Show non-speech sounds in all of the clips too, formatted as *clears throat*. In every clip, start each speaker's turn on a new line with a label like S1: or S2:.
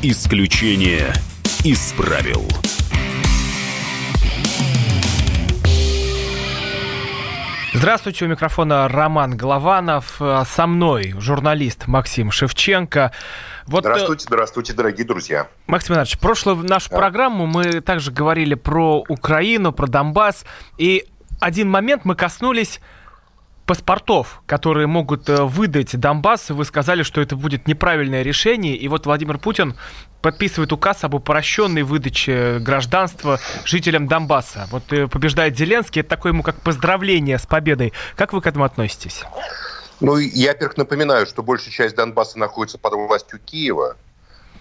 S1: Исключение из правил.
S2: Здравствуйте, у микрофона Роман Голованов. Со мной журналист Максим Шевченко.
S3: Вот, э, здравствуйте, здравствуйте, дорогие друзья.
S2: Максим Иванович, в прошлую нашу да. программу мы также говорили про Украину, про Донбасс. И один момент мы коснулись паспортов, которые могут э, выдать Донбасс, вы сказали, что это будет неправильное решение. И вот Владимир Путин подписывает указ об упрощенной выдаче гражданства жителям Донбасса. Вот э, побеждает Зеленский, это такое ему как поздравление с победой. Как вы к этому относитесь?
S3: Ну, я, во-первых, напоминаю, что большая часть Донбасса находится под властью Киева,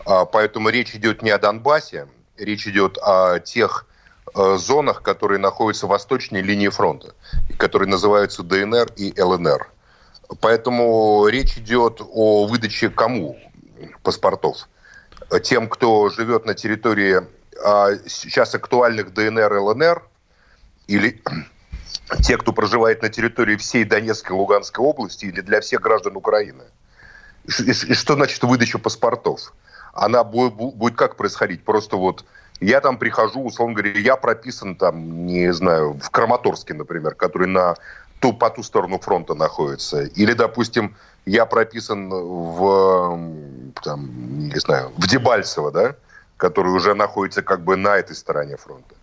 S3: а, поэтому речь идет не о Донбассе, речь идет о тех зонах, которые находятся в восточной линии фронта, которые называются ДНР и ЛНР. Поэтому речь идет о выдаче кому паспортов? Тем, кто живет на территории а, сейчас актуальных ДНР и ЛНР, или *clears throat* те, кто проживает на территории всей Донецкой и Луганской области, или для всех граждан Украины. И, что значит выдача паспортов? Она будет как происходить? Просто вот я там прихожу, условно говоря, я прописан там, не знаю, в Краматорске, например, который на ту, по ту сторону фронта находится. Или, допустим, я прописан в, там, не знаю, в Дебальцево, да, который уже находится как бы на этой стороне фронта.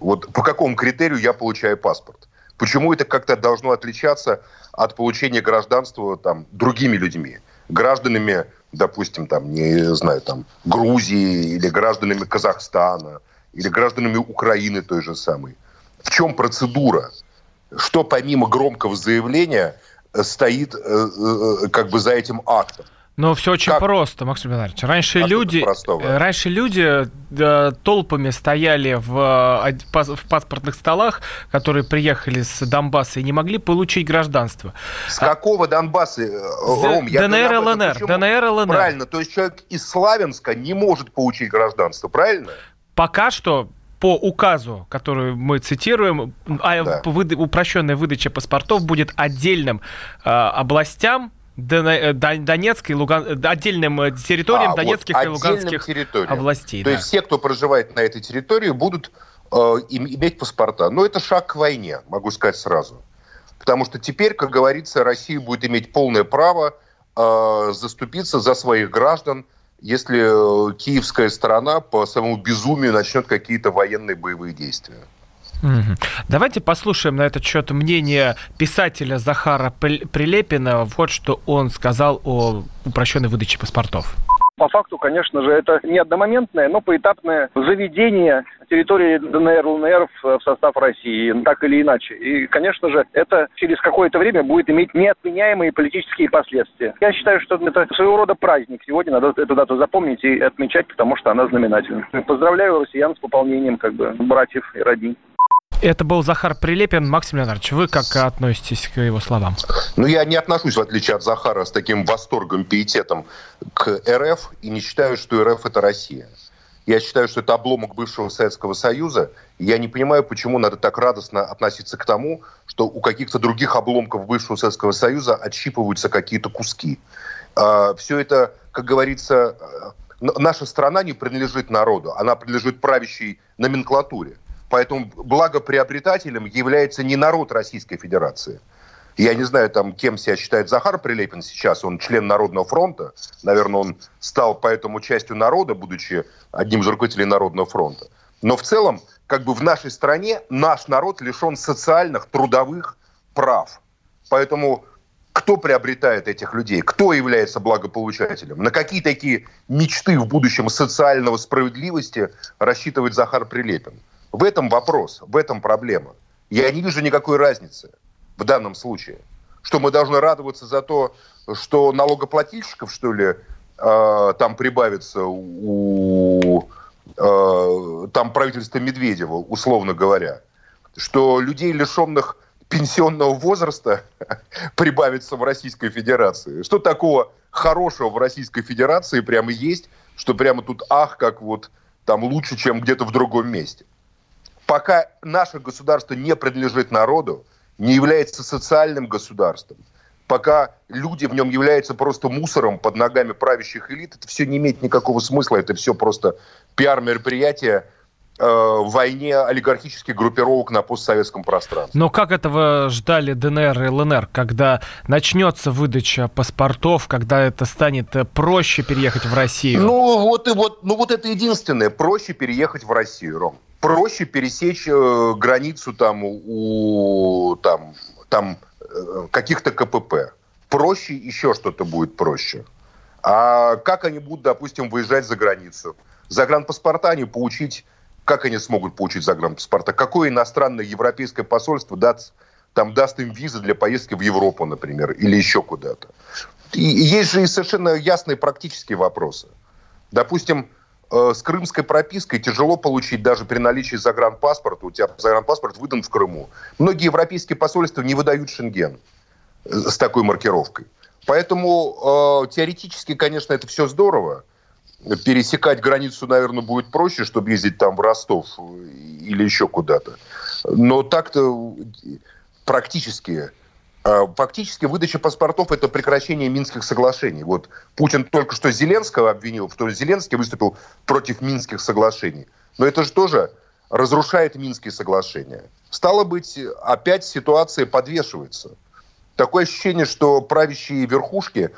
S3: Вот по какому критерию я получаю паспорт? Почему это как-то должно отличаться от получения гражданства там, другими людьми? Гражданами допустим, там, не знаю, там, Грузии или гражданами Казахстана или гражданами Украины той же самой. В чем процедура? Что помимо громкого заявления стоит э, э, как бы за этим актом?
S2: Но все очень как? просто, Максим Иванович. Раньше а люди, э, раньше люди э, толпами стояли в, э, в паспортных столах, которые приехали с Донбасса и не могли получить гражданство.
S3: С а... какого Донбасса,
S2: Ром? Я ДНР, ЛНР. Почему? ДНР, ЛНР.
S3: Правильно, то есть человек из Славянска не может получить гражданство, правильно?
S2: Пока что по указу, который мы цитируем, а да. упрощенная выдача паспортов будет отдельным э, областям Донецкой, Луган... Э, отдельным э, территориям а, Донецких вот, и Луганских областей.
S3: То да. есть все, кто проживает на этой территории, будут э, иметь паспорта. Но это шаг к войне, могу сказать сразу. Потому что теперь, как говорится, Россия будет иметь полное право э, заступиться за своих граждан, если киевская сторона по самому безумию начнет какие-то военные боевые действия.
S2: Давайте послушаем на этот счет мнение писателя Захара Прилепина. Вот что он сказал о упрощенной выдаче паспортов.
S4: По факту, конечно же, это не одномоментное, но поэтапное заведение территории ДНР, ЛНР в состав России, так или иначе. И, конечно же, это через какое-то время будет иметь неотменяемые политические последствия. Я считаю, что это своего рода праздник. Сегодня надо эту дату запомнить и отмечать, потому что она знаменательна. Поздравляю россиян с пополнением как бы братьев и родни.
S2: Это был Захар Прилепин. Максим Леонардович, вы как относитесь к его словам?
S3: Ну, я не отношусь, в отличие от Захара, с таким восторгом, пиететом к РФ и не считаю, что РФ – это Россия. Я считаю, что это обломок бывшего Советского Союза. я не понимаю, почему надо так радостно относиться к тому, что у каких-то других обломков бывшего Советского Союза отщипываются какие-то куски. А, Все это, как говорится, э, наша страна не принадлежит народу, она принадлежит правящей номенклатуре. Поэтому благоприобретателем является не народ Российской Федерации. Я не знаю, там, кем себя считает Захар Прилепин сейчас. Он член Народного фронта. Наверное, он стал поэтому частью народа, будучи одним из руководителей Народного фронта. Но в целом, как бы в нашей стране наш народ лишен социальных, трудовых прав. Поэтому кто приобретает этих людей? Кто является благополучателем? На какие такие мечты в будущем социального справедливости рассчитывает Захар Прилепин? В этом вопрос, в этом проблема. Я не вижу никакой разницы в данном случае. Что мы должны радоваться за то, что налогоплательщиков, что ли, э, там прибавится у э, там правительства Медведева, условно говоря. Что людей, лишенных пенсионного возраста, *laughs* прибавится в Российской Федерации. Что такого хорошего в Российской Федерации прямо есть, что прямо тут ах, как вот там лучше, чем где-то в другом месте пока наше государство не принадлежит народу, не является социальным государством, пока люди в нем являются просто мусором под ногами правящих элит, это все не имеет никакого смысла, это все просто пиар-мероприятие, э, в войне олигархических группировок на постсоветском пространстве.
S2: Но как этого ждали ДНР и ЛНР, когда начнется выдача паспортов, когда это станет проще переехать в Россию?
S3: Ну вот и вот, ну вот это единственное, проще переехать в Россию, Ром. Проще пересечь э, границу там у там там Э, каких-то КПП. Проще еще что-то будет проще. А как они будут, допустим, выезжать за границу? Загранпаспорта они получить, как они смогут получить загранпаспорта? Какое иностранное европейское посольство даст, там, даст им визы для поездки в Европу, например, или еще куда-то? И есть же и совершенно ясные практические вопросы. Допустим, с крымской пропиской тяжело получить даже при наличии загранпаспорта. У тебя загранпаспорт выдан в Крыму. Многие европейские посольства не выдают шенген э, с такой маркировкой. Поэтому э, теоретически, конечно, это все здорово. Пересекать границу, наверное, будет проще, чтобы ездить там в Ростов или еще куда-то. Но так-то практически фактически выдача паспортов – это прекращение Минских соглашений. Вот Путин только что Зеленского обвинил, что Зеленский выступил против Минских соглашений. Но это же тоже разрушает Минские соглашения. Стало быть, опять ситуация подвешивается. Такое ощущение, что правящие верхушки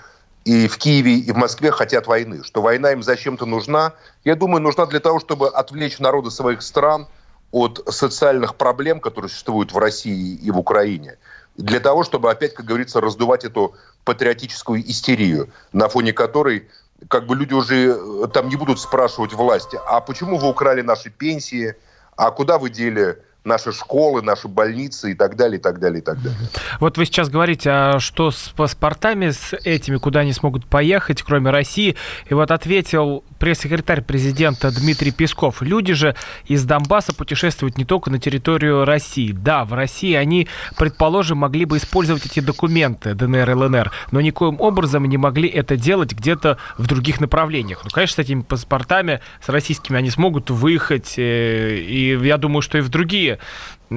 S3: и в Киеве, и в Москве хотят войны, что война им зачем-то нужна. Я думаю, нужна для того, чтобы отвлечь народы своих стран от социальных проблем, которые существуют в России и в Украине – для того, чтобы опять, как говорится, раздувать эту патриотическую истерию, на фоне которой как бы люди уже э, там не будут спрашивать власти, а почему вы украли наши пенсии, а куда вы дели наши школы, наши больницы и так далее, и так далее, и так далее.
S2: Вот вы сейчас говорите, а что с паспортами, с этими, куда они смогут поехать, кроме России? И вот ответил пресс-секретарь президента Дмитрий Песков. Люди же из Донбасса путешествуют не только на территорию России. Да, в России они, предположим, могли бы использовать эти документы ДНР и ЛНР, но никоим образом не могли это делать где-то в других направлениях. Ну, конечно, с этими паспортами, с российскими они смогут выехать, э, и я думаю, что и в другие другие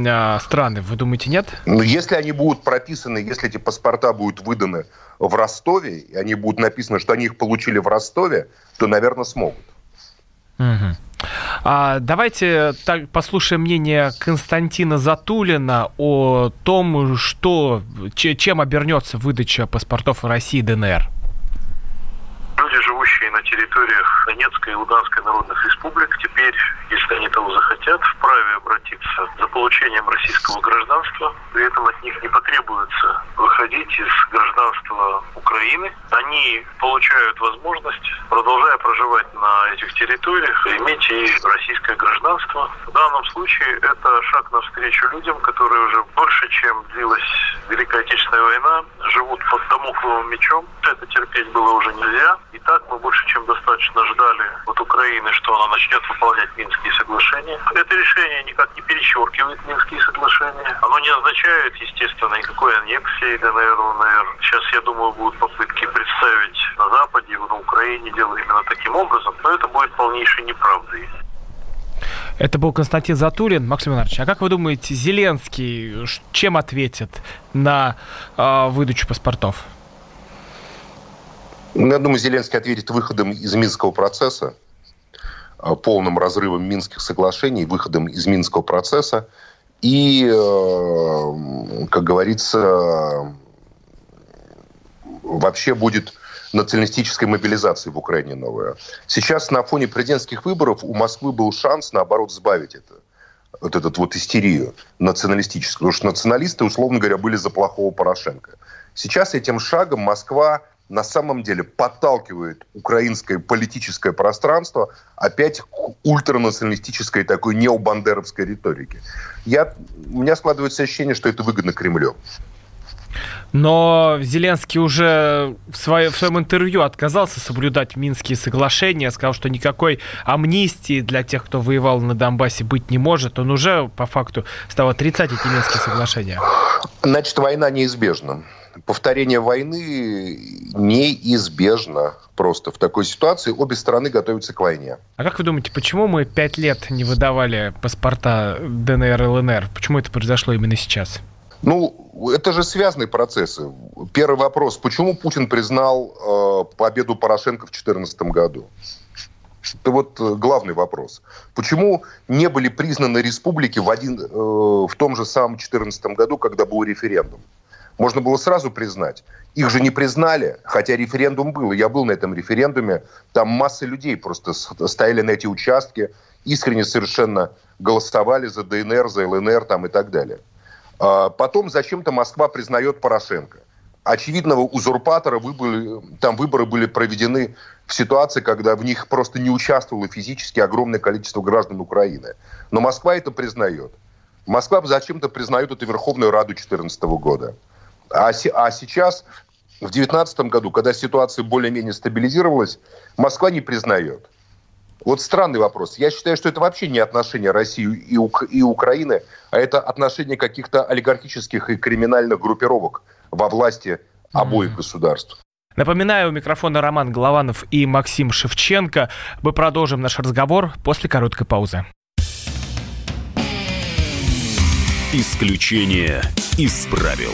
S2: а, страны, вы думаете, нет?
S3: Ну, если они будут прописаны, если эти паспорта будут выданы в Ростове, и они будут написаны, что они их получили в Ростове, то, наверное, смогут.
S2: Угу. А, давайте так, послушаем мнение Константина Затулина о том, что, чем обернется выдача паспортов в России и ДНР.
S5: Люди, живущие на территориях Донецкой и Луганской народных республик, теперь, если они того захотят, вправе обратиться за получением российского гражданства. При этом от них не потребуется выходить из гражданства Украины. Они получают возможность, продолжая проживать на этих территориях, иметь и российское гражданство. В данном случае это шаг навстречу людям, которые уже больше, чем длилась Великая Отечественная война, живут под домокловым мечом. Это терпеть было уже нельзя. И так мы больше чем достаточно ждали от Украины, что она начнет выполнять Минские соглашения. Это решение никак не перечеркивает Минские соглашения. Оно не означает, естественно, никакой аннексии ДНР, ЛНР. Сейчас, я думаю, будут попытки представить на Западе, на Украине дело именно таким образом, но это будет полнейшей неправдой.
S2: Это был Константин Затулин. Максим Иванович, а как вы думаете, Зеленский чем ответит на э, выдачу паспортов?
S3: Ну, я думаю, Зеленский ответит выходом из Минского процесса, а, полным разрывом Минских соглашений, выходом из Минского процесса и, э, как говорится, вообще будет националистической мобилизации в Украине новая. Сейчас на фоне президентских выборов у Москвы был шанс, наоборот, сбавить это вот этот вот истерию националистическую. Потому что националисты, условно говоря, были за плохого Порошенко. Сейчас этим шагом Москва на самом деле подталкивает украинское политическое пространство опять к ультранационалистической такой необандеровской риторике. Я, у меня складывается ощущение, что это выгодно Кремлю.
S2: Но Зеленский уже в, свое, в своем интервью отказался соблюдать Минские соглашения, сказал, что никакой амнистии для тех, кто воевал на Донбассе, быть не может. Он уже по факту стал отрицать эти Минские соглашения.
S3: Значит, война неизбежна повторение войны неизбежно просто в такой ситуации. Обе стороны готовятся к войне.
S2: А как вы думаете, почему мы пять лет не выдавали паспорта ДНР и ЛНР? Почему это произошло именно сейчас?
S3: Ну, это же связанные процессы. Первый вопрос. Почему Путин признал э, победу Порошенко в 2014 году? Это вот э, главный вопрос. Почему не были признаны республики в, один, э, в том же самом 2014 году, когда был референдум? Можно было сразу признать. Их же не признали, хотя референдум был. Я был на этом референдуме. Там масса людей просто стояли на эти участки, искренне совершенно голосовали за ДНР, за ЛНР там, и так далее. А потом зачем-то Москва признает Порошенко. Очевидного узурпатора выборы, там выборы были проведены в ситуации, когда в них просто не участвовало физически огромное количество граждан Украины. Но Москва это признает. Москва зачем-то признает эту Верховную Раду 2014 года. А, а сейчас, в 2019 году, когда ситуация более-менее стабилизировалась, Москва не признает. Вот странный вопрос. Я считаю, что это вообще не отношение России и, Ук- и Украины, а это отношение каких-то олигархических и криминальных группировок во власти обоих mm-hmm. государств.
S2: Напоминаю, у микрофона Роман Голованов и Максим Шевченко. Мы продолжим наш разговор после короткой паузы.
S1: Исключение из правил.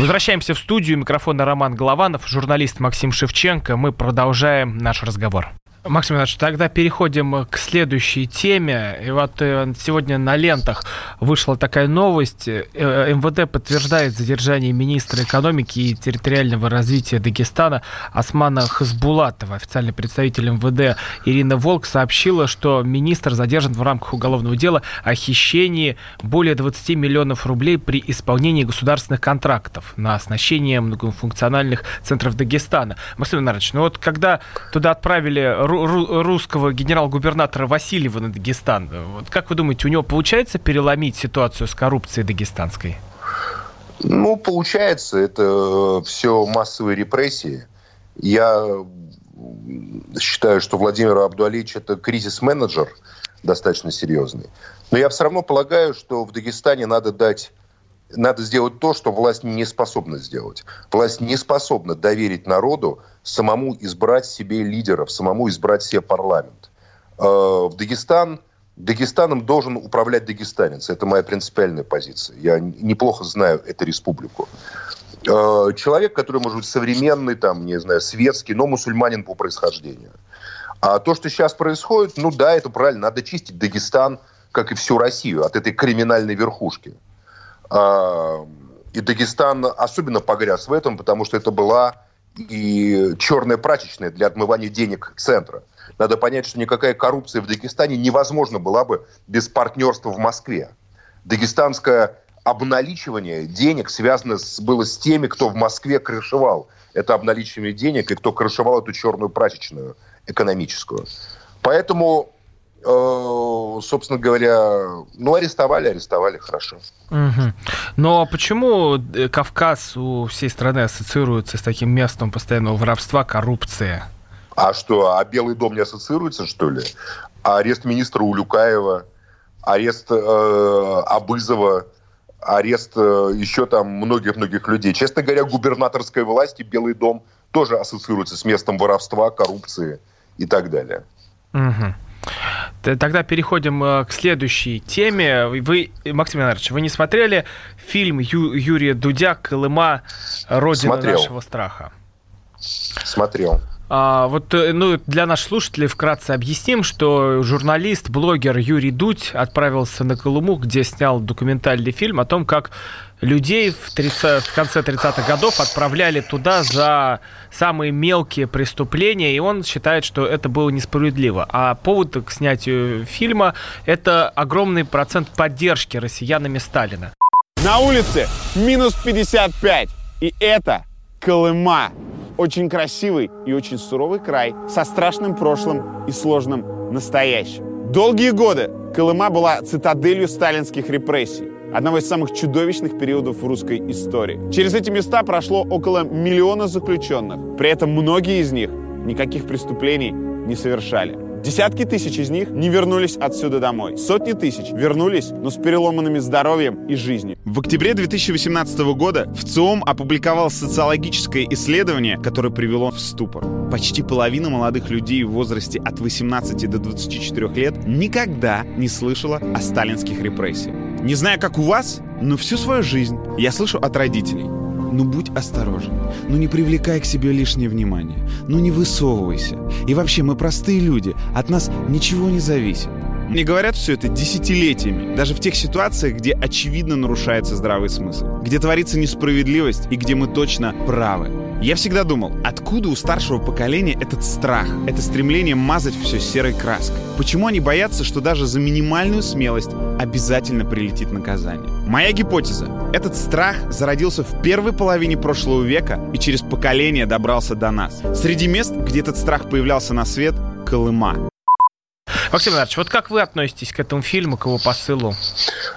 S2: Возвращаемся в студию. Микрофон Роман Голованов, журналист Максим Шевченко. Мы продолжаем наш разговор. Максим Иванович, тогда переходим к следующей теме. И вот э, сегодня на лентах вышла такая новость. Э, МВД подтверждает задержание министра экономики и территориального развития Дагестана Османа Хасбулатова. Официальный представитель МВД Ирина Волк сообщила, что министр задержан в рамках уголовного дела о хищении более 20 миллионов рублей при исполнении государственных контрактов на оснащение многофункциональных центров Дагестана. Максим Иванович, ну вот когда туда отправили русского генерал-губернатора Васильева на Дагестан. Вот как вы думаете, у него получается переломить ситуацию с коррупцией дагестанской?
S3: Ну, получается. Это все массовые репрессии. Я считаю, что Владимир Абдуалич это кризис-менеджер достаточно серьезный. Но я все равно полагаю, что в Дагестане надо дать надо сделать то, что власть не способна сделать. Власть не способна доверить народу самому избрать себе лидеров, самому избрать себе парламент. Э, в Дагестан, Дагестаном должен управлять дагестанец. Это моя принципиальная позиция. Я неплохо знаю эту республику. Э, человек, который может быть современный, там, не знаю, светский, но мусульманин по происхождению. А то, что сейчас происходит, ну да, это правильно. Надо чистить Дагестан, как и всю Россию, от этой криминальной верхушки. И Дагестан особенно погряз в этом, потому что это была и черная прачечная для отмывания денег центра. Надо понять, что никакая коррупция в Дагестане невозможна была бы без партнерства в Москве. Дагестанское обналичивание денег связано с, было с теми, кто в Москве крышевал это обналичивание денег и кто крышевал эту черную прачечную экономическую. Поэтому собственно говоря, ну, арестовали, арестовали, хорошо.
S2: Угу. Но почему э, Кавказ у всей страны ассоциируется с таким местом постоянного воровства, коррупции?
S3: А что, а Белый дом не ассоциируется, что ли? А арест министра Улюкаева, арест э, Абызова, арест э, еще там многих-многих людей. Честно говоря, губернаторской власти Белый дом тоже ассоциируется с местом воровства, коррупции и так далее.
S2: Угу. Тогда переходим э, к следующей теме. Вы, Максим Иванович, вы не смотрели фильм Ю, Юрия Дудя «Колыма. Родина Смотрел. нашего страха»?
S3: Смотрел.
S2: А, вот э, ну, для наших слушателей вкратце объясним, что журналист, блогер Юрий Дудь отправился на Колыму, где снял документальный фильм о том, как людей в, 30, в конце 30-х годов отправляли туда за самые мелкие преступления, и он считает, что это было несправедливо. А повод к снятию фильма – это огромный процент поддержки россиянами Сталина.
S6: На улице минус 55, и это Колыма. очень красивый и очень суровый край со страшным прошлым и сложным настоящим. Долгие годы Колыма была цитаделью сталинских репрессий одного из самых чудовищных периодов в русской истории. Через эти места прошло около миллиона заключенных. При этом многие из них никаких преступлений не совершали. Десятки тысяч из них не вернулись отсюда домой. Сотни тысяч вернулись, но с переломанными здоровьем и жизнью. В октябре 2018 года в ЦИОМ опубликовал социологическое исследование, которое привело в ступор. Почти половина молодых людей в возрасте от 18 до 24 лет никогда не слышала о сталинских репрессиях. Не знаю, как у вас, но всю свою жизнь я слышу от родителей ну будь осторожен. Ну не привлекай к себе лишнее внимание. Ну не высовывайся. И вообще, мы простые люди. От нас ничего не зависит. Мне говорят все это десятилетиями, даже в тех ситуациях, где очевидно нарушается здравый смысл, где творится несправедливость и где мы точно правы. Я всегда думал, откуда у старшего поколения этот страх, это стремление мазать все серой краской? Почему они боятся, что даже за минимальную смелость обязательно прилетит наказание? Моя гипотеза. Этот страх зародился в первой половине прошлого века и через поколение добрался до нас. Среди мест, где этот страх появлялся на свет, Колыма.
S2: Максим Иванович, вот как вы относитесь к этому фильму, к его посылу?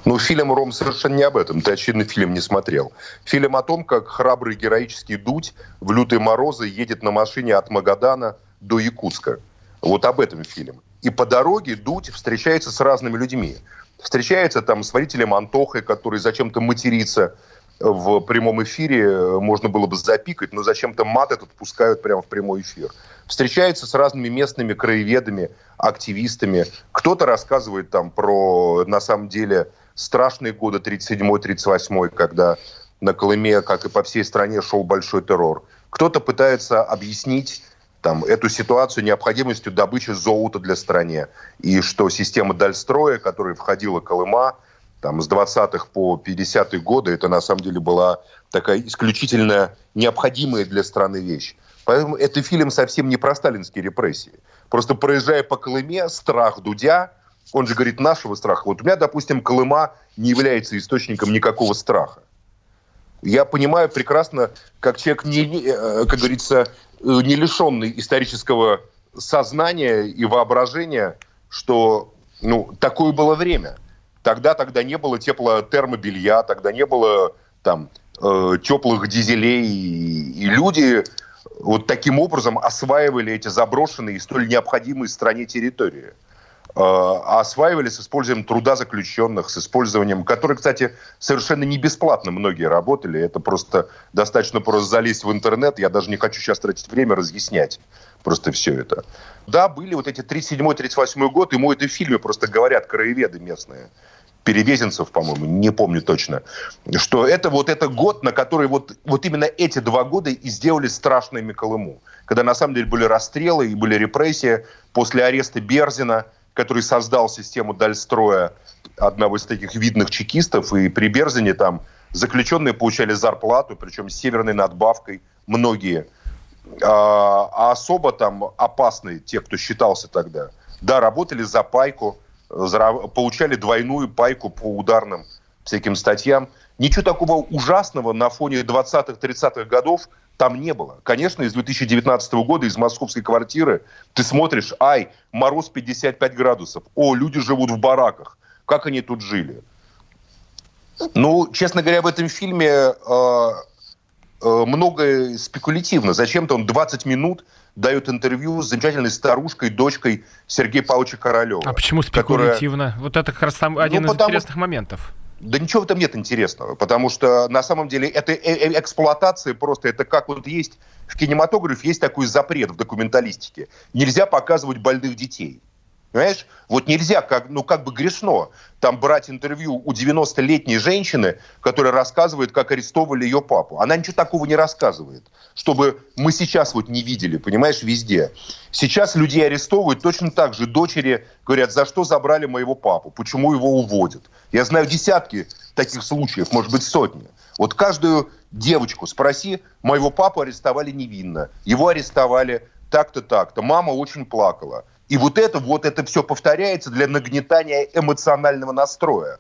S3: Ну, фильм «Ром» совершенно не об этом. Ты, очевидно, фильм не смотрел. Фильм о том, как храбрый героический Дудь в лютые морозы едет на машине от Магадана до Якутска. Вот об этом фильм. И по дороге Дудь встречается с разными людьми. Встречается там с водителем Антохой, который зачем-то матерится в прямом эфире, можно было бы запикать, но зачем-то мат этот пускают прямо в прямой эфир встречается с разными местными краеведами, активистами. Кто-то рассказывает там про, на самом деле, страшные годы 37-38, когда на Колыме, как и по всей стране, шел большой террор. Кто-то пытается объяснить там, эту ситуацию необходимостью добычи золота для страны. И что система Дальстроя, которая входила Колыма, там, с 20-х по 50-е годы, это на самом деле была такая исключительно необходимая для страны вещь. Поэтому это фильм совсем не про сталинские репрессии. Просто проезжая по Колыме, страх Дудя, он же говорит нашего страха. Вот у меня, допустим, Колыма не является источником никакого страха. Я понимаю прекрасно, как человек, не, э, как говорится, э, не лишенный исторического сознания и воображения, что ну, такое было время. Тогда, тогда не было теплотермобелья, тогда не было там э, теплых дизелей, и люди вот таким образом осваивали эти заброшенные и столь необходимые стране территории. А осваивали с использованием труда заключенных, с использованием, которые, кстати, совершенно не бесплатно многие работали. Это просто достаточно просто залезть в интернет. Я даже не хочу сейчас тратить время разъяснять просто все это. Да, были вот эти 37-38 год, мой это в фильме просто говорят краеведы местные. Перевезенцев, по-моему, не помню точно, что это вот это год, на который вот, вот именно эти два года и сделали страшными Колыму. Когда на самом деле были расстрелы и были репрессии после ареста Берзина, который создал систему Дальстроя, одного из таких видных чекистов, и при Берзине там заключенные получали зарплату, причем с северной надбавкой, многие. А, а особо там опасные, те, кто считался тогда, да, работали за пайку, получали двойную пайку по ударным всяким статьям. Ничего такого ужасного на фоне 20-30-х годов там не было. Конечно, из 2019 года, из московской квартиры, ты смотришь, ай, мороз 55 градусов, о, люди живут в бараках, как они тут жили. Ну, честно говоря, в этом фильме э, э, многое спекулятивно. Зачем-то он 20 минут дает интервью с замечательной старушкой, дочкой Сергея Павловича Королева.
S2: А почему спекулятивно? Которая... Вот это как раз сам, один ну, из интересных моментов.
S3: Да ничего в этом нет интересного, потому что на самом деле это э, э, эксплуатация просто, это как вот есть в кинематографе, есть такой запрет в документалистике. Нельзя показывать больных детей. Понимаешь? Вот нельзя, как, ну как бы грешно, там брать интервью у 90-летней женщины, которая рассказывает, как арестовали ее папу. Она ничего такого не рассказывает, чтобы мы сейчас вот не видели, понимаешь, везде. Сейчас людей арестовывают точно так же. Дочери говорят, за что забрали моего папу, почему его уводят. Я знаю десятки таких случаев, может быть сотни. Вот каждую девочку спроси, моего папу арестовали невинно, его арестовали так-то, так-то. Мама очень плакала. И вот это, вот это все повторяется для нагнетания эмоционального настроя.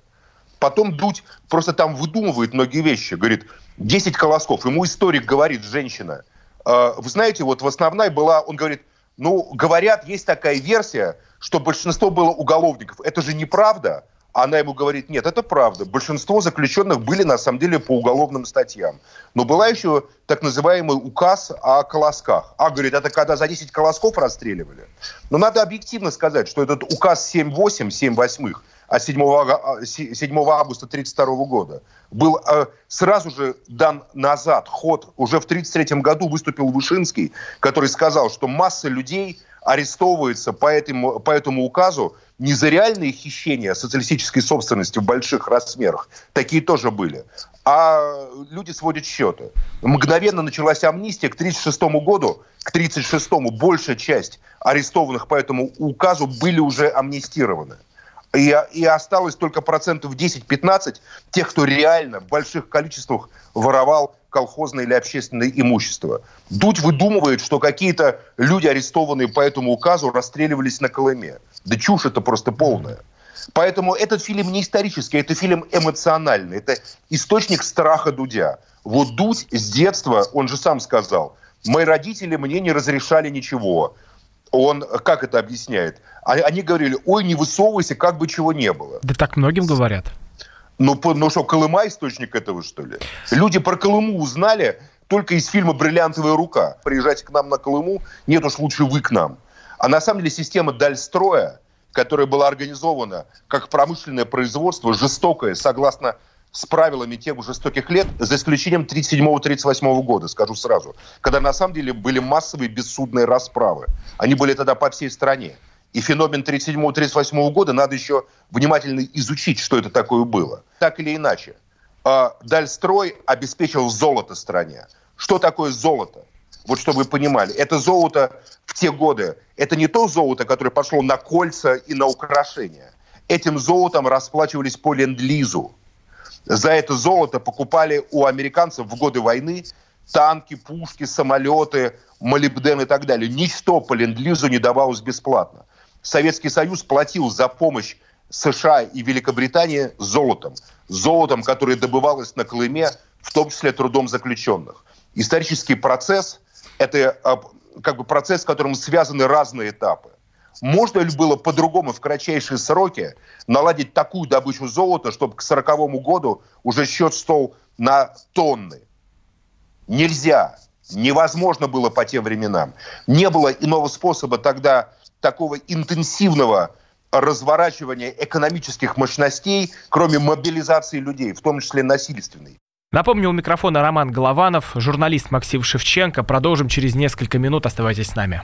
S3: Потом Дудь просто там выдумывает многие вещи. Говорит, 10 колосков. Ему историк говорит, женщина, Э, вы знаете, вот в основной была, он говорит, ну, говорят, есть такая версия, что большинство было уголовников. Это же неправда. Она ему говорит, нет, это правда. Большинство заключенных были на самом деле по уголовным статьям. Но была еще так называемый указ о колосках. А, говорит, это когда за 10 колосков расстреливали. Но надо объективно сказать, что этот указ 7-8, 7 восьмых, а 7, 7 августа 1932 года был э, сразу же дан назад ход. Уже в 1933 году выступил Вышинский, который сказал, что масса людей арестовывается по этому, по этому указу не за реальные хищения социалистической собственности в больших размерах, такие тоже были, а люди сводят счеты. Мгновенно началась амнистия. К 1936 году, к 1936 большая часть арестованных по этому указу были уже амнистированы. И, и осталось только процентов 10-15 тех, кто реально в больших количествах воровал колхозное или общественное имущество. Дудь выдумывает, что какие-то люди, арестованные по этому указу, расстреливались на Колыме. Да чушь это просто полная. Поэтому этот фильм не исторический, это фильм эмоциональный. Это источник страха Дудя. Вот Дудь с детства, он же сам сказал, мои родители мне не разрешали ничего. Он, как это объясняет? Они говорили, ой, не высовывайся, как бы чего не было.
S2: Да так многим говорят.
S3: Ну, ну что, Колыма источник этого, что ли? Люди про Колыму узнали только из фильма «Бриллиантовая рука». Приезжайте к нам на Колыму, нет уж лучше вы к нам. А на самом деле система Дальстроя, которая была организована как промышленное производство, жестокое, согласно с правилами тех жестоких лет, за исключением 37-38 года, скажу сразу, когда на самом деле были массовые бессудные расправы. Они были тогда по всей стране. И феномен 37-38 года надо еще внимательно изучить, что это такое было. Так или иначе, а, Дальстрой обеспечил золото стране. Что такое золото? Вот чтобы вы понимали, это золото в те годы, это не то золото, которое пошло на кольца и на украшения. Этим золотом расплачивались по ленд-лизу. За это золото покупали у американцев в годы войны танки, пушки, самолеты, молибден и так далее. Ничто по ленд-лизу не давалось бесплатно. Советский Союз платил за помощь США и Великобритании золотом. Золотом, которое добывалось на Колыме, в том числе трудом заключенных. Исторический процесс – это а, как бы процесс, с которым связаны разные этапы. Можно ли было по-другому в кратчайшие сроки наладить такую добычу золота, чтобы к 1940 году уже счет стол на тонны? Нельзя. Невозможно было по тем временам. Не было иного способа тогда такого интенсивного разворачивания экономических мощностей, кроме мобилизации людей, в том числе насильственной.
S2: Напомню, у микрофона Роман Голованов, журналист Максим Шевченко. Продолжим через несколько минут. Оставайтесь с нами.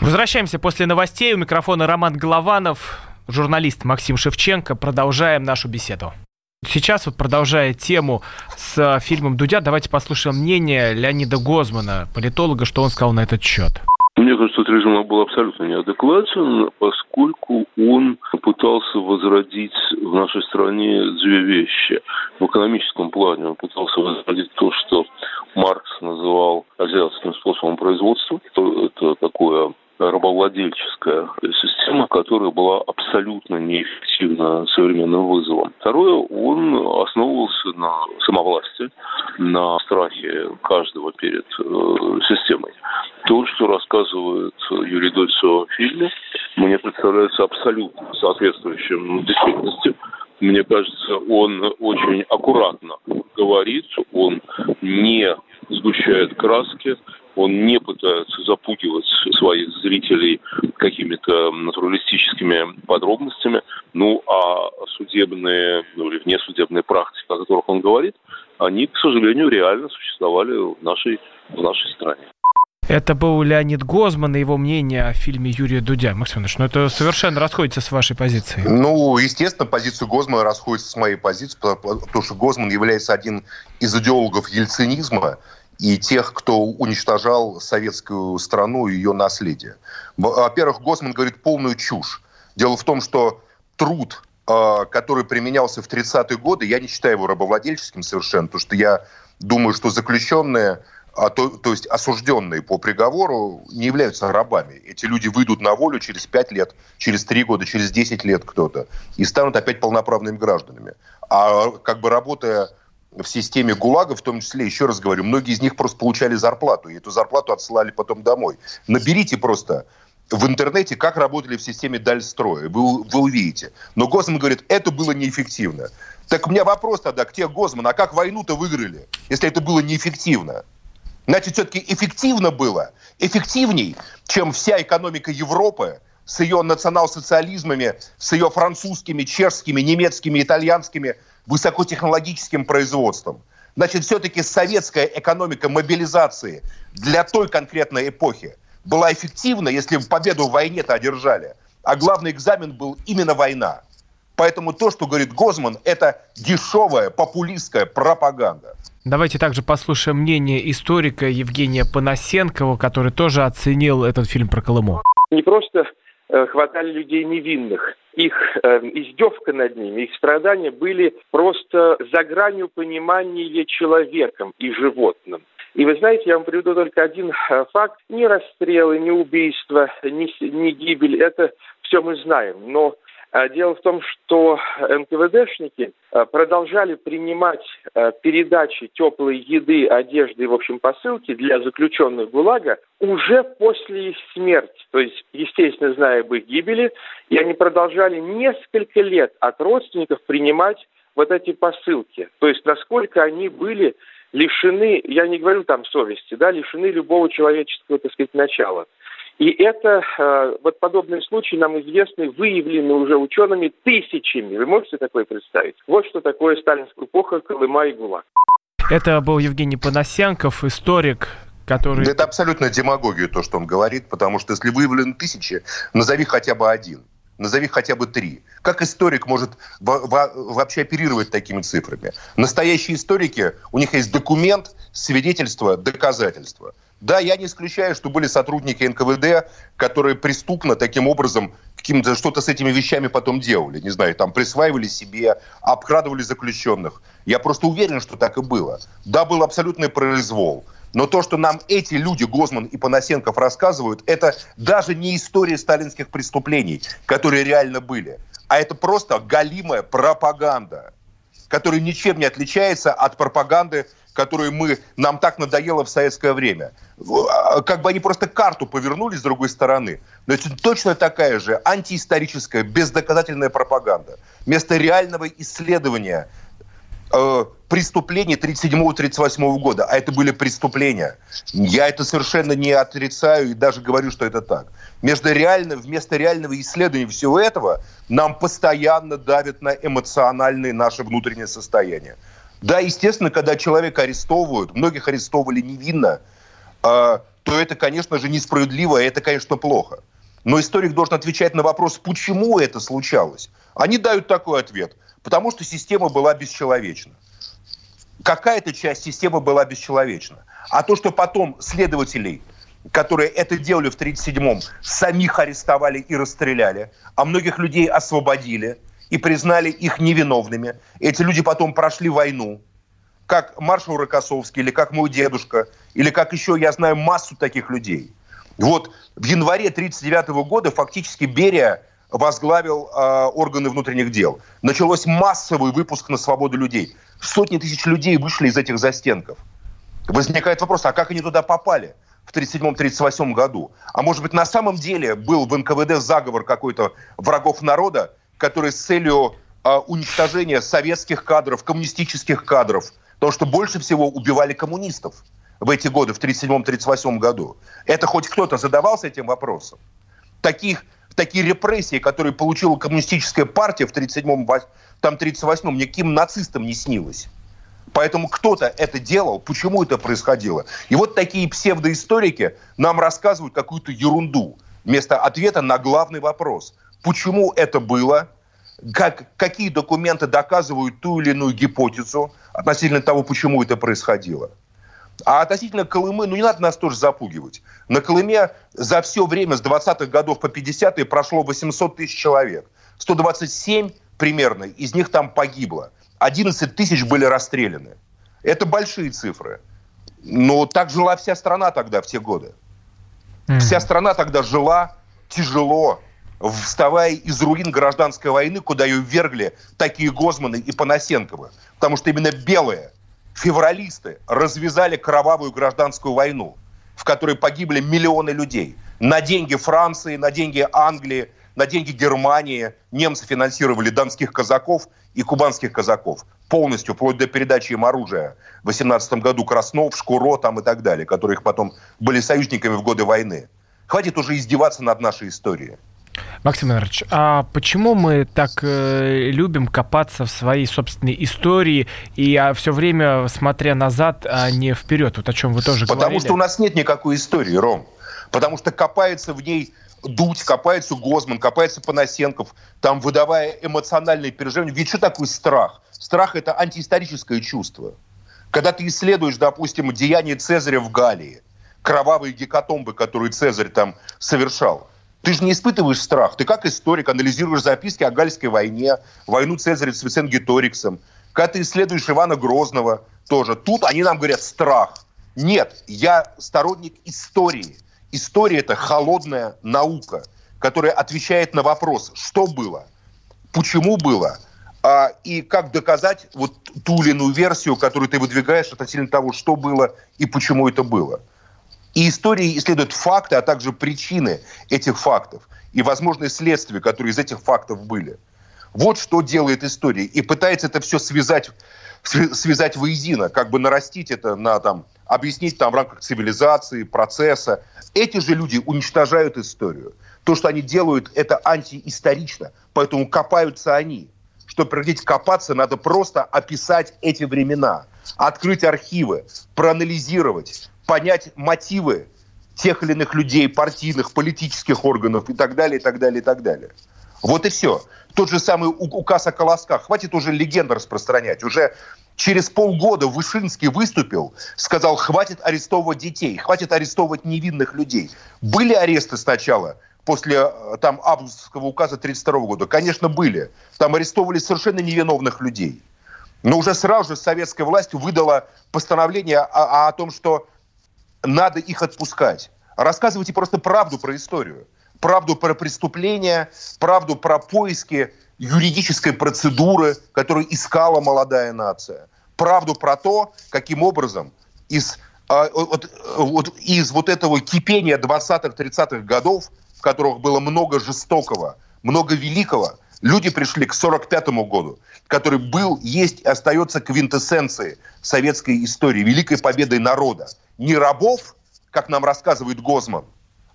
S2: Возвращаемся после новостей. У микрофона Роман Голованов журналист Максим Шевченко. Продолжаем нашу беседу. Сейчас, вот продолжая тему с э, фильмом «Дудя», давайте послушаем мнение Леонида Гозмана, политолога, что он сказал на этот счет.
S7: Мне кажется, этот режим был абсолютно неадекватен, поскольку он пытался возродить в нашей стране две вещи. В экономическом плане он пытался возродить то, что Маркс называл азиатским способом производства. Это такое рабовладельческая система, которая была абсолютно неэффективна современным вызовом. Второе, он основывался на самовластии, на страхе каждого перед э, системой. То, что рассказывает Юрий Дольцо в фильме, мне представляется абсолютно соответствующим действительности. Мне кажется, он очень аккуратно говорит, он не сгущает краски, он не пытается запугивать своих зрителей какими-то натуралистическими подробностями. Ну, а судебные ну, или внесудебные практики, о которых он говорит, они, к сожалению, реально существовали в нашей, в нашей стране.
S2: Это был Леонид Гозман и его мнение о фильме Юрия Дудя. Максим Иванович, ну это совершенно расходится с вашей позицией.
S3: Ну, естественно, позиция Гозмана расходится с моей позицией, потому что Гозман является один из идеологов ельцинизма и тех, кто уничтожал советскую страну и ее наследие. Во-первых, Гозман говорит полную чушь. Дело в том, что труд, а, который применялся в 30-е годы, я не считаю его рабовладельческим совершенно, потому что я думаю, что заключенные а то, то есть осужденные по приговору не являются рабами. Эти люди выйдут на волю через 5 лет, через 3 года, через 10 лет кто-то и станут опять полноправными гражданами. А как бы работая в системе ГУЛАГа, в том числе, еще раз говорю, многие из них просто получали зарплату, и эту зарплату отсылали потом домой. Наберите просто в интернете, как работали в системе Дальстроя. Вы, вы увидите. Но Госман говорит, это было неэффективно. Так у меня вопрос тогда к тебе, Гозман, а как войну-то выиграли, если это было неэффективно? Значит, все-таки эффективно было, эффективней, чем вся экономика Европы с ее национал-социализмами, с ее французскими, чешскими, немецкими, итальянскими высокотехнологическим производством. Значит, все-таки советская экономика мобилизации для той конкретной эпохи была эффективна, если победу в войне-то одержали. А главный экзамен был именно война. Поэтому то, что говорит Гозман, это дешевая популистская пропаганда.
S2: Давайте также послушаем мнение историка Евгения Панасенкова, который тоже оценил этот фильм про Колыму.
S8: Не просто э, хватали людей невинных. Их э, издевка над ними, их страдания были просто за гранью понимания человеком и животным. И вы знаете, я вам приведу только один э, факт. Ни расстрелы, ни убийства, ни, ни гибель, это все мы знаем. Но дело в том, что НКВДшники э, продолжали принимать э, передачи теплой еды, одежды и, в общем, посылки для заключенных ГУЛАГа уже после их смерти. То есть, естественно, зная об их гибели, и они продолжали несколько лет от родственников принимать вот эти посылки. То есть, насколько они были лишены, я не говорю там совести, да, лишены любого человеческого, так сказать, начала. И это, э, вот подобные случаи нам известны, выявлены уже учеными тысячами. Вы можете такое представить? Вот что такое сталинская эпоха, Колыма и ГУЛАГ.
S2: Это был Евгений Панасянков, историк, который...
S3: Это абсолютно демагогия, то, что он говорит, потому что если выявлены тысячи, назови хотя бы один. Назови хотя бы три. Как историк может вообще оперировать такими цифрами? Настоящие историки, у них есть документ, свидетельство, доказательство. Да, я не исключаю, что были сотрудники НКВД, которые преступно таким образом каким-то что-то с этими вещами потом делали. Не знаю, там присваивали себе, обкрадывали заключенных. Я просто уверен, что так и было. Да, был абсолютный произвол. Но то, что нам эти люди, Гозман и Панасенков, рассказывают, это даже не история сталинских преступлений, которые реально были, а это просто галимая пропаганда, которая ничем не отличается от пропаганды которую мы, нам так надоело в советское время. А, как бы они просто карту повернули с другой стороны. Но это точно такая же антиисторическая, бездоказательная пропаганда. Вместо реального исследования э, преступлений 37-38 года, а это были преступления. Я это совершенно не отрицаю и даже говорю, что это так. Между реально, вместо реального исследования всего этого нам постоянно давят на эмоциональные наши внутренние состояния. Да, естественно, когда человека арестовывают, многих арестовывали невинно, а, то это, конечно же, несправедливо, и это, конечно, плохо. Но историк должен отвечать на вопрос, почему это случалось. Они дают такой ответ. Потому что система была бесчеловечна. Какая-то часть системы была бесчеловечна. А то, что потом следователей, которые это делали в 1937-м, самих арестовали и расстреляли, а многих людей освободили – и признали их невиновными. Эти люди потом прошли войну, как маршал Рокоссовский, или как мой дедушка, или как еще, я знаю, массу таких людей. Вот в январе 1939 года фактически Берия возглавил э, органы внутренних дел. Началось массовый выпуск на свободу людей. Сотни тысяч людей вышли из этих застенков. Возникает вопрос, а как они туда попали в 1937-1938 году? А может быть, на самом деле был в НКВД заговор какой-то врагов народа, который с целью э, уничтожения советских кадров, коммунистических кадров, потому что больше всего убивали коммунистов в эти годы, в 1937-1938 году. Это хоть кто-то задавался этим вопросом? Таких, такие репрессии, которые получила коммунистическая партия в 1937-1938, никаким нацистам не снилось. Поэтому кто-то это делал, почему это происходило. И вот такие псевдоисторики нам рассказывают какую-то ерунду вместо ответа на главный вопрос. Почему это было, как, какие документы доказывают ту или иную гипотезу относительно того, почему это происходило. А относительно Колымы, ну не надо нас тоже запугивать. На Колыме за все время с 20-х годов по 50-е прошло 800 тысяч человек. 127 примерно из них там погибло. 11 тысяч были расстреляны. Это большие цифры. Но так жила вся страна тогда, в те годы. Вся страна тогда жила тяжело, вставая из руин гражданской войны, куда ее ввергли такие Гозманы и Панасенковы. Потому что именно белые, февралисты, развязали кровавую гражданскую войну, в которой погибли миллионы людей. На деньги Франции, на деньги Англии, на деньги Германии немцы финансировали донских казаков и кубанских казаков полностью, вплоть до передачи им оружия в 18 году Краснов, Шкуро там и так далее, которые потом были союзниками в годы войны. Хватит уже издеваться над нашей историей.
S2: Максим Иванович, а почему мы так э, любим копаться в своей собственной истории и а, все время смотря назад, а не вперед? Вот о чем вы тоже
S3: Потому
S2: говорили.
S3: что у нас нет никакой истории, Ром. Потому что копается в ней Дудь, копается Гозман, копается Панасенков, там выдавая эмоциональные переживания. Ведь что такое страх? Страх – это антиисторическое чувство. Когда ты исследуешь, допустим, деяния Цезаря в Галлии, кровавые гекатомбы, которые Цезарь там совершал, ты же не испытываешь страх. Ты как историк анализируешь записки о Гальской войне, войну Цезаря с Виценгеториксом. Когда ты исследуешь Ивана Грозного тоже. Тут они нам говорят страх. Нет, я сторонник истории – История – это холодная наука, которая отвечает на вопрос, что было, почему было, а, и как доказать вот ту или иную версию, которую ты выдвигаешь относительно того, что было и почему это было. И истории исследуют факты, а также причины этих фактов и возможные следствия, которые из этих фактов были. Вот что делает история. И пытается это все связать, связать воедино, как бы нарастить это на там, объяснить там в рамках цивилизации, процесса. Эти же люди уничтожают историю. То, что они делают, это антиисторично, поэтому копаются они. Чтобы прекратить копаться, надо просто описать эти времена, открыть архивы, проанализировать, понять мотивы тех или иных людей, партийных, политических органов и так далее, и так далее, и так далее. Вот и все. Тот же самый указ о колосках. Хватит уже легенды распространять. Уже Через полгода Вышинский выступил, сказал, хватит арестовывать детей, хватит арестовывать невинных людей. Были аресты сначала, после э, там августовского указа 1932 года? Конечно, были. Там арестовывали совершенно невиновных людей. Но уже сразу же советская власть выдала постановление о, о том, что надо их отпускать. Рассказывайте просто правду про историю. Правду про преступления, правду про поиски юридической процедуры, которую искала молодая нация правду про то, каким образом из, а, вот, вот, из вот этого кипения 20-30-х годов, в которых было много жестокого, много великого, люди пришли к 45 году, который был, есть и остается квинтэссенцией советской истории, великой победой народа. Не рабов, как нам рассказывает Гозман,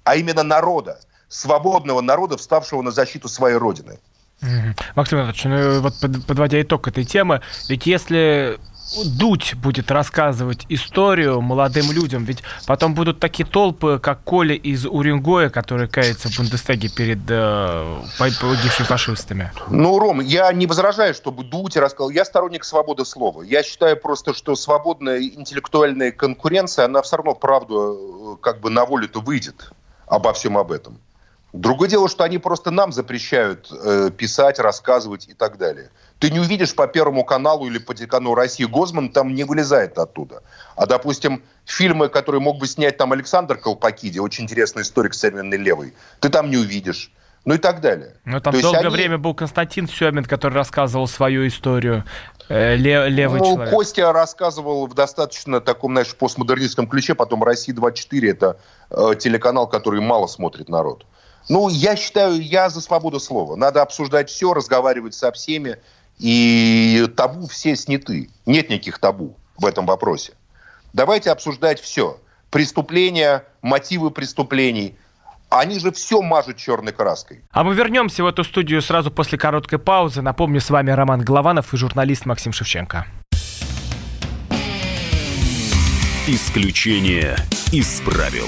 S3: а именно народа, свободного народа, вставшего на защиту своей родины.
S2: Максим Иванович, ну вот подводя итог этой темы, ведь если Дудь будет рассказывать историю молодым людям, ведь потом будут такие толпы, как Коля из Уренгоя, который кается в Бундестаге перед э, погибшими фашистами.
S3: Ну, Ром, я не возражаю, чтобы Дудь рассказал. Я сторонник свободы слова. Я считаю просто, что свободная интеллектуальная конкуренция, она все равно правду э, как бы на волю-то выйдет обо всем об этом. Другое дело, что они просто нам запрещают э, писать, рассказывать и так далее. Ты не увидишь по Первому каналу или по телеканалу России Гозман там не вылезает оттуда. А, допустим, фильмы, которые мог бы снять там Александр Колпакиди, очень интересный историк современный левый, ты там не увидишь. Ну и так далее.
S2: Ну там То долгое они... время был Константин Семин, который рассказывал свою историю. Э, левый ну, человек.
S3: Костя рассказывал в достаточно таком, знаешь, постмодернистском ключе. Потом «Россия-24» — это э, телеканал, который мало смотрит народ. Ну, я считаю, я за свободу слова. Надо обсуждать все, разговаривать со всеми. И табу все сняты. Нет никаких табу в этом вопросе. Давайте обсуждать все. Преступления, мотивы преступлений. Они же все мажут черной краской.
S2: А мы вернемся в эту студию сразу после короткой паузы. Напомню, с вами Роман Голованов и журналист Максим Шевченко.
S9: Исключение из правил.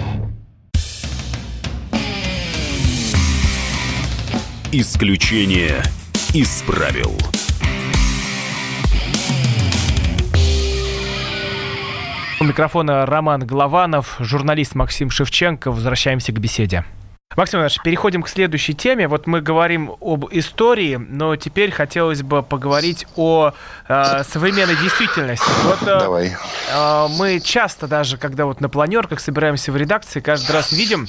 S9: Исключение из правил.
S2: У микрофона Роман Голованов, журналист Максим Шевченко. Возвращаемся к беседе. Максим Иванович, переходим к следующей теме. Вот мы говорим об истории, но теперь хотелось бы поговорить о э, современной действительности. Вот, э,
S3: Давай.
S2: э, мы часто даже, когда вот на планерках собираемся в редакции, каждый раз видим,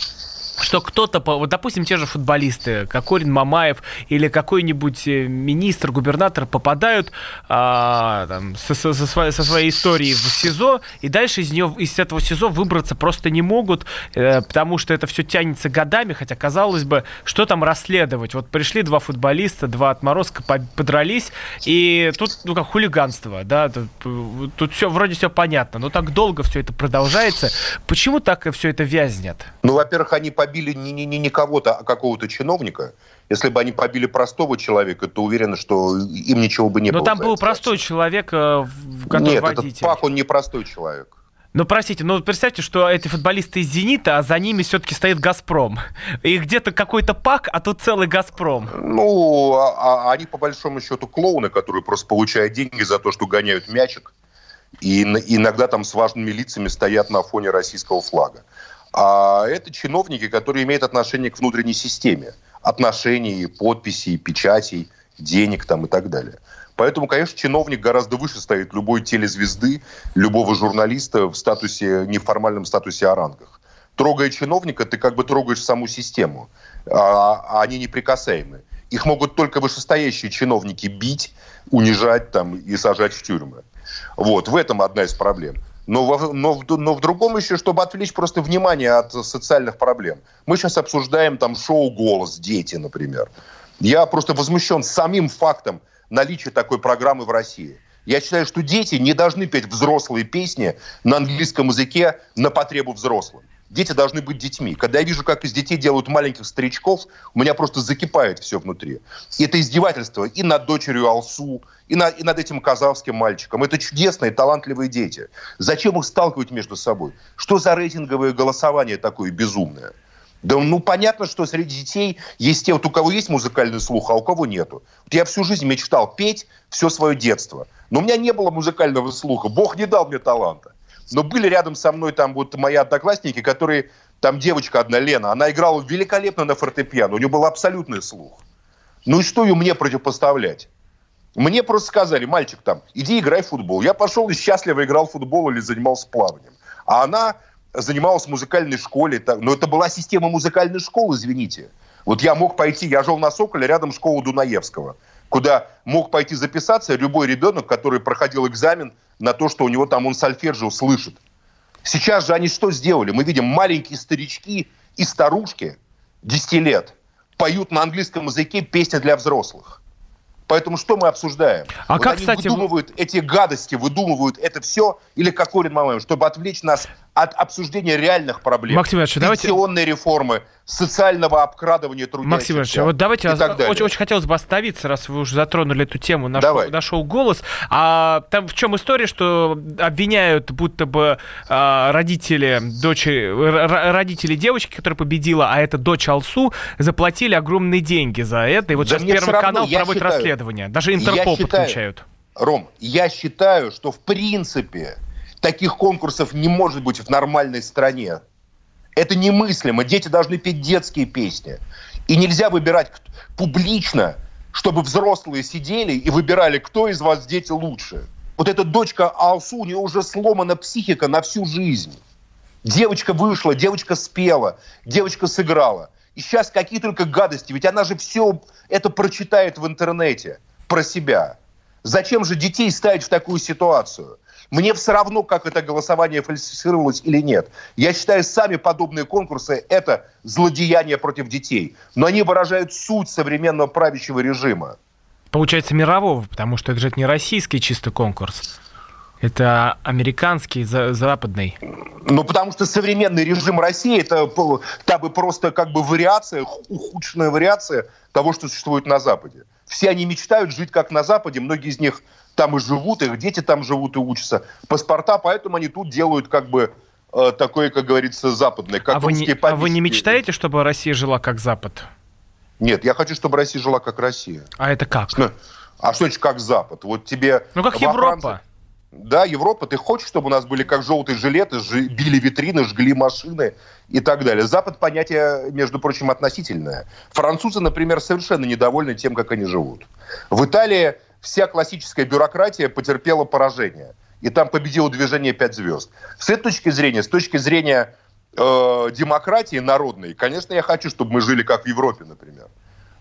S2: что кто-то, вот, допустим, те же футболисты, Кокорин, Мамаев или какой-нибудь э, министр, губернатор попадают а, там, со, со- со своей, со своей историей в СИЗО, и дальше из, нее, из этого СИЗО выбраться просто не могут, э, потому что это все тянется годами, хотя, казалось бы, что там расследовать? Вот пришли два футболиста, два отморозка, по- подрались, и тут, ну, как хулиганство, да, тут, тут все, вроде все понятно, но так долго все это продолжается. Почему так все это вязнет?
S3: Ну, во-первых, они побили не, не, не, не кого-то, а какого-то чиновника. Если бы они побили простого человека, то уверен, что им ничего бы не
S2: Но
S3: было.
S2: там
S3: за
S2: был простой человек, э, который
S3: Нет, этот
S2: водитель.
S3: Пак, он не простой человек.
S2: Ну, простите, ну представьте, что эти футболисты из «Зенита», а за ними все-таки стоит «Газпром». *laughs* И где-то какой-то пак, а тут целый «Газпром».
S3: Ну, а- а они по большому счету клоуны, которые просто получают деньги за то, что гоняют мячик. И ин- иногда там с важными лицами стоят на фоне российского флага. А это чиновники, которые имеют отношение к внутренней системе. Отношений, подписей, печатей, денег там и так далее. Поэтому, конечно, чиновник гораздо выше стоит любой телезвезды, любого журналиста в статусе, неформальном статусе о рангах. Трогая чиновника, ты как бы трогаешь саму систему, а, а они неприкасаемы. Их могут только вышестоящие чиновники бить, унижать там и сажать в тюрьмы. Вот, в этом одна из проблем. Но, во- но, в- но в другом еще, чтобы отвлечь просто внимание от социальных проблем. Мы сейчас обсуждаем там шоу «Голос», «Дети», например. Я просто возмущен самим фактом наличия такой программы в России. Я считаю, что дети не должны петь взрослые песни на английском языке на потребу взрослым. Дети должны быть детьми. Когда я вижу, как из детей делают маленьких старичков, у меня просто закипает все внутри. И это издевательство и над дочерью Алсу, и, на- и над этим казахским мальчиком. Это чудесные, талантливые дети. Зачем их сталкивать между собой? Что за рейтинговое голосование такое безумное? Да ну понятно, что среди детей есть те, вот у кого есть музыкальный слух, а у кого нету. Вот я всю жизнь мечтал петь все свое детство. Но у меня не было музыкального слуха. Бог не дал мне таланта. Но были рядом со мной там вот мои одноклассники, которые... Там девочка одна, Лена, она играла великолепно на фортепиано. У нее был абсолютный слух. Ну и что ее мне противопоставлять? Мне просто сказали, мальчик там, иди играй в футбол. Я пошел и счастливо играл в футбол или занимался плаванием. А она занималась в музыкальной школе. Но это была система музыкальной школы, извините. Вот я мог пойти, я жил на Соколе, рядом школа Дунаевского, куда мог пойти записаться любой ребенок, который проходил экзамен на то, что у него там он сольфеджио слышит. Сейчас же они что сделали? Мы видим маленькие старички и старушки 10 лет поют на английском языке песни для взрослых. Поэтому что мы обсуждаем?
S2: А
S3: Вот
S2: как,
S3: они
S2: кстати,
S3: выдумывают эти гадости, выдумывают это все, или Кокорин Мамаев, чтобы отвлечь нас от обсуждения реальных проблем.
S2: Максим Иванович, давайте-
S3: реформы, социального обкрадывания трудящихся
S2: Максим Иванович, а вот давайте,
S3: далее.
S2: очень, очень хотелось бы остановиться, раз вы уже затронули эту тему, на,
S3: Давай.
S2: шоу, на шоу «Голос». А там в чем история, что обвиняют будто бы а, родители, дочери, родители девочки, которая победила, а это дочь Алсу, заплатили огромные деньги за это. И вот
S3: Да
S2: сейчас Первый
S3: равно,
S2: канал проводит
S3: считаю-
S2: расследование. Даже Интерпол
S3: считаю-
S2: подключают.
S3: Ром, я считаю, что в принципе таких конкурсов не может быть в нормальной стране. Это немыслимо. Дети должны петь детские песни. И нельзя выбирать публично, чтобы взрослые сидели и выбирали, кто из вас дети лучше. Вот эта дочка Алсу, у нее уже сломана психика на всю жизнь. Девочка вышла, девочка спела, девочка сыграла. И сейчас какие только гадости. Ведь она же все это прочитает в интернете про себя. Зачем же детей ставить в такую ситуацию? Мне все равно, как это голосование фальсифицировалось или нет. Я считаю, сами подобные конкурсы – это злодеяние против детей. Но они выражают суть современного правящего режима.
S2: Получается, мирового, потому что это же не российский чисто конкурс. Это американский, за, западный.
S3: Ну, потому что современный режим России это та бы просто как бы вариация, ухудшенная вариация того, что существует на Западе. Все они мечтают жить как на Западе, многие из них там и живут, их дети там живут и учатся. Паспорта, поэтому они тут делают как бы э, такое, как говорится, западное, как
S2: а вы, не, а вы не мечтаете, чтобы Россия жила как Запад?
S3: Нет, я хочу, чтобы Россия жила как Россия.
S2: А это как?
S3: А что значит как Запад? Вот тебе...
S2: Ну, как Европа. Франции...
S3: Да, Европа, ты хочешь, чтобы у нас были как желтые жилеты, били витрины, жгли машины и так далее. Запад понятие, между прочим, относительное. Французы, например, совершенно недовольны тем, как они живут. В Италии вся классическая бюрократия потерпела поражение. И там победило движение «Пять звезд». С этой точки зрения, с точки зрения э, демократии народной, конечно, я хочу, чтобы мы жили как в Европе, например.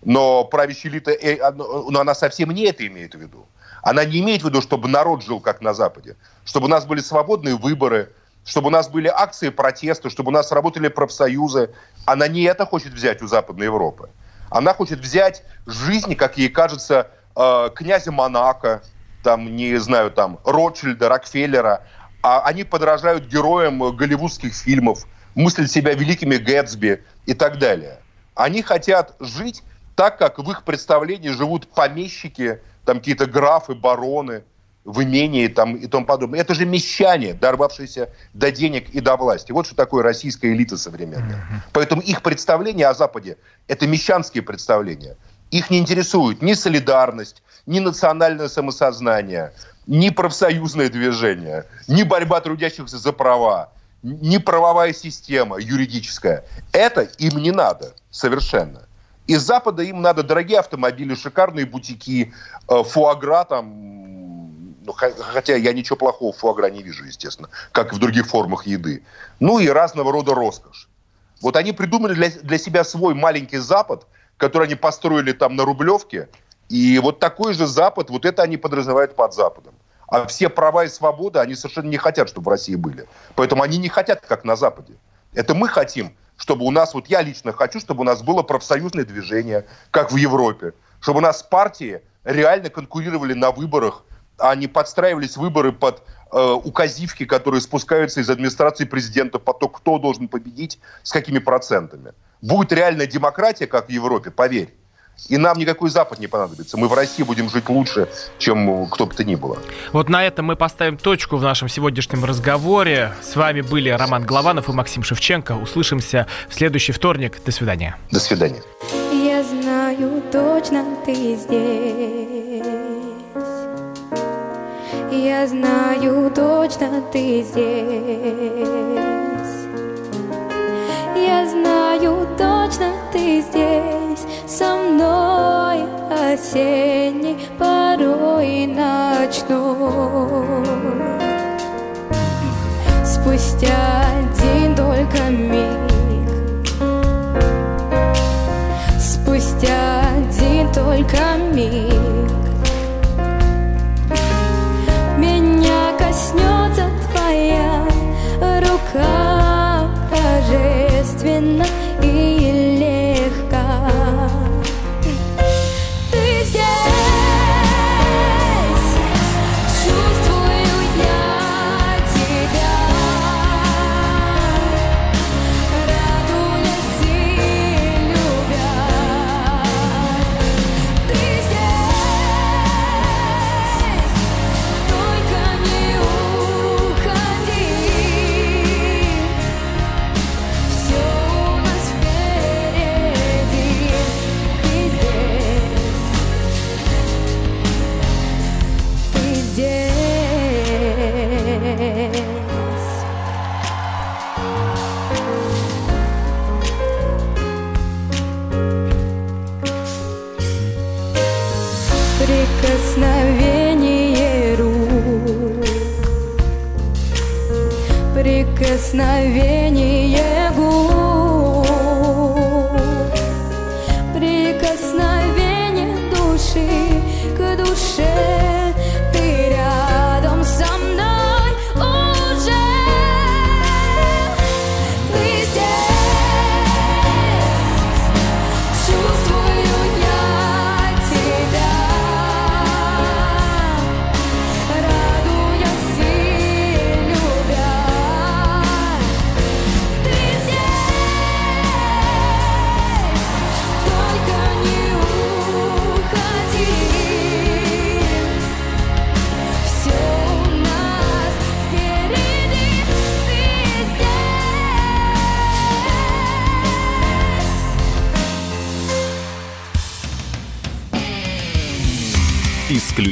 S3: Но правящая элита, э, но она совсем не это имеет в виду. Она не имеет в виду, чтобы народ жил как на Западе, чтобы у нас были свободные выборы, чтобы у нас были акции протеста, чтобы у нас работали профсоюзы. Она не это хочет взять у Западной Европы. Она хочет взять жизнь, как ей кажется, э, князя Монако, там, не знаю, там, Ротшильда, Рокфеллера. А они подражают героям голливудских фильмов, мыслят себя великими Гэтсби и так далее. Они хотят жить так, как в их представлении живут помещики, там какие-то графы, бароны в имении там, и тому подобное. Это же мещане, дорвавшиеся до денег и до власти. Вот что такое российская элита современная. Mm-hmm. Поэтому их представления о Западе – это мещанские представления. Их не интересует ни солидарность, ни национальное самосознание, ни профсоюзное движение, ни борьба трудящихся за права, ни правовая система юридическая. Это им не надо совершенно. Из Запада им надо дорогие автомобили, шикарные бутики, э, фуагра там, ну, хотя я ничего плохого в фуагра не вижу, естественно, как и в других формах еды. Ну и разного рода роскошь. Вот они придумали для, для себя свой маленький Запад, который они построили там на Рублевке, и вот такой же Запад, вот это они подразумевают под Западом. А все права и свободы они совершенно не хотят, чтобы в России были. Поэтому они не хотят, как на Западе. Это мы хотим, чтобы у нас, вот я лично хочу, чтобы у нас было профсоюзное движение, как в Европе, чтобы у нас партии реально конкурировали на выборах, а не подстраивались выборы под э, указивки, которые спускаются из администрации президента по то, кто должен победить, с какими процентами. Будет реальная демократия, как в Европе, поверь. И нам никакой Запад не понадобится. Мы в России будем жить лучше, чем кто бы то ни было.
S2: Вот на этом мы поставим точку в нашем сегодняшнем разговоре. С вами были Роман Голованов и Максим Шевченко. Услышимся в следующий вторник. До свидания.
S3: До свидания.
S10: Я знаю точно ты здесь. Я знаю точно ты здесь. Осенний, порой ночной. Спустя один только миг, спустя один только миг, душе Ты рядом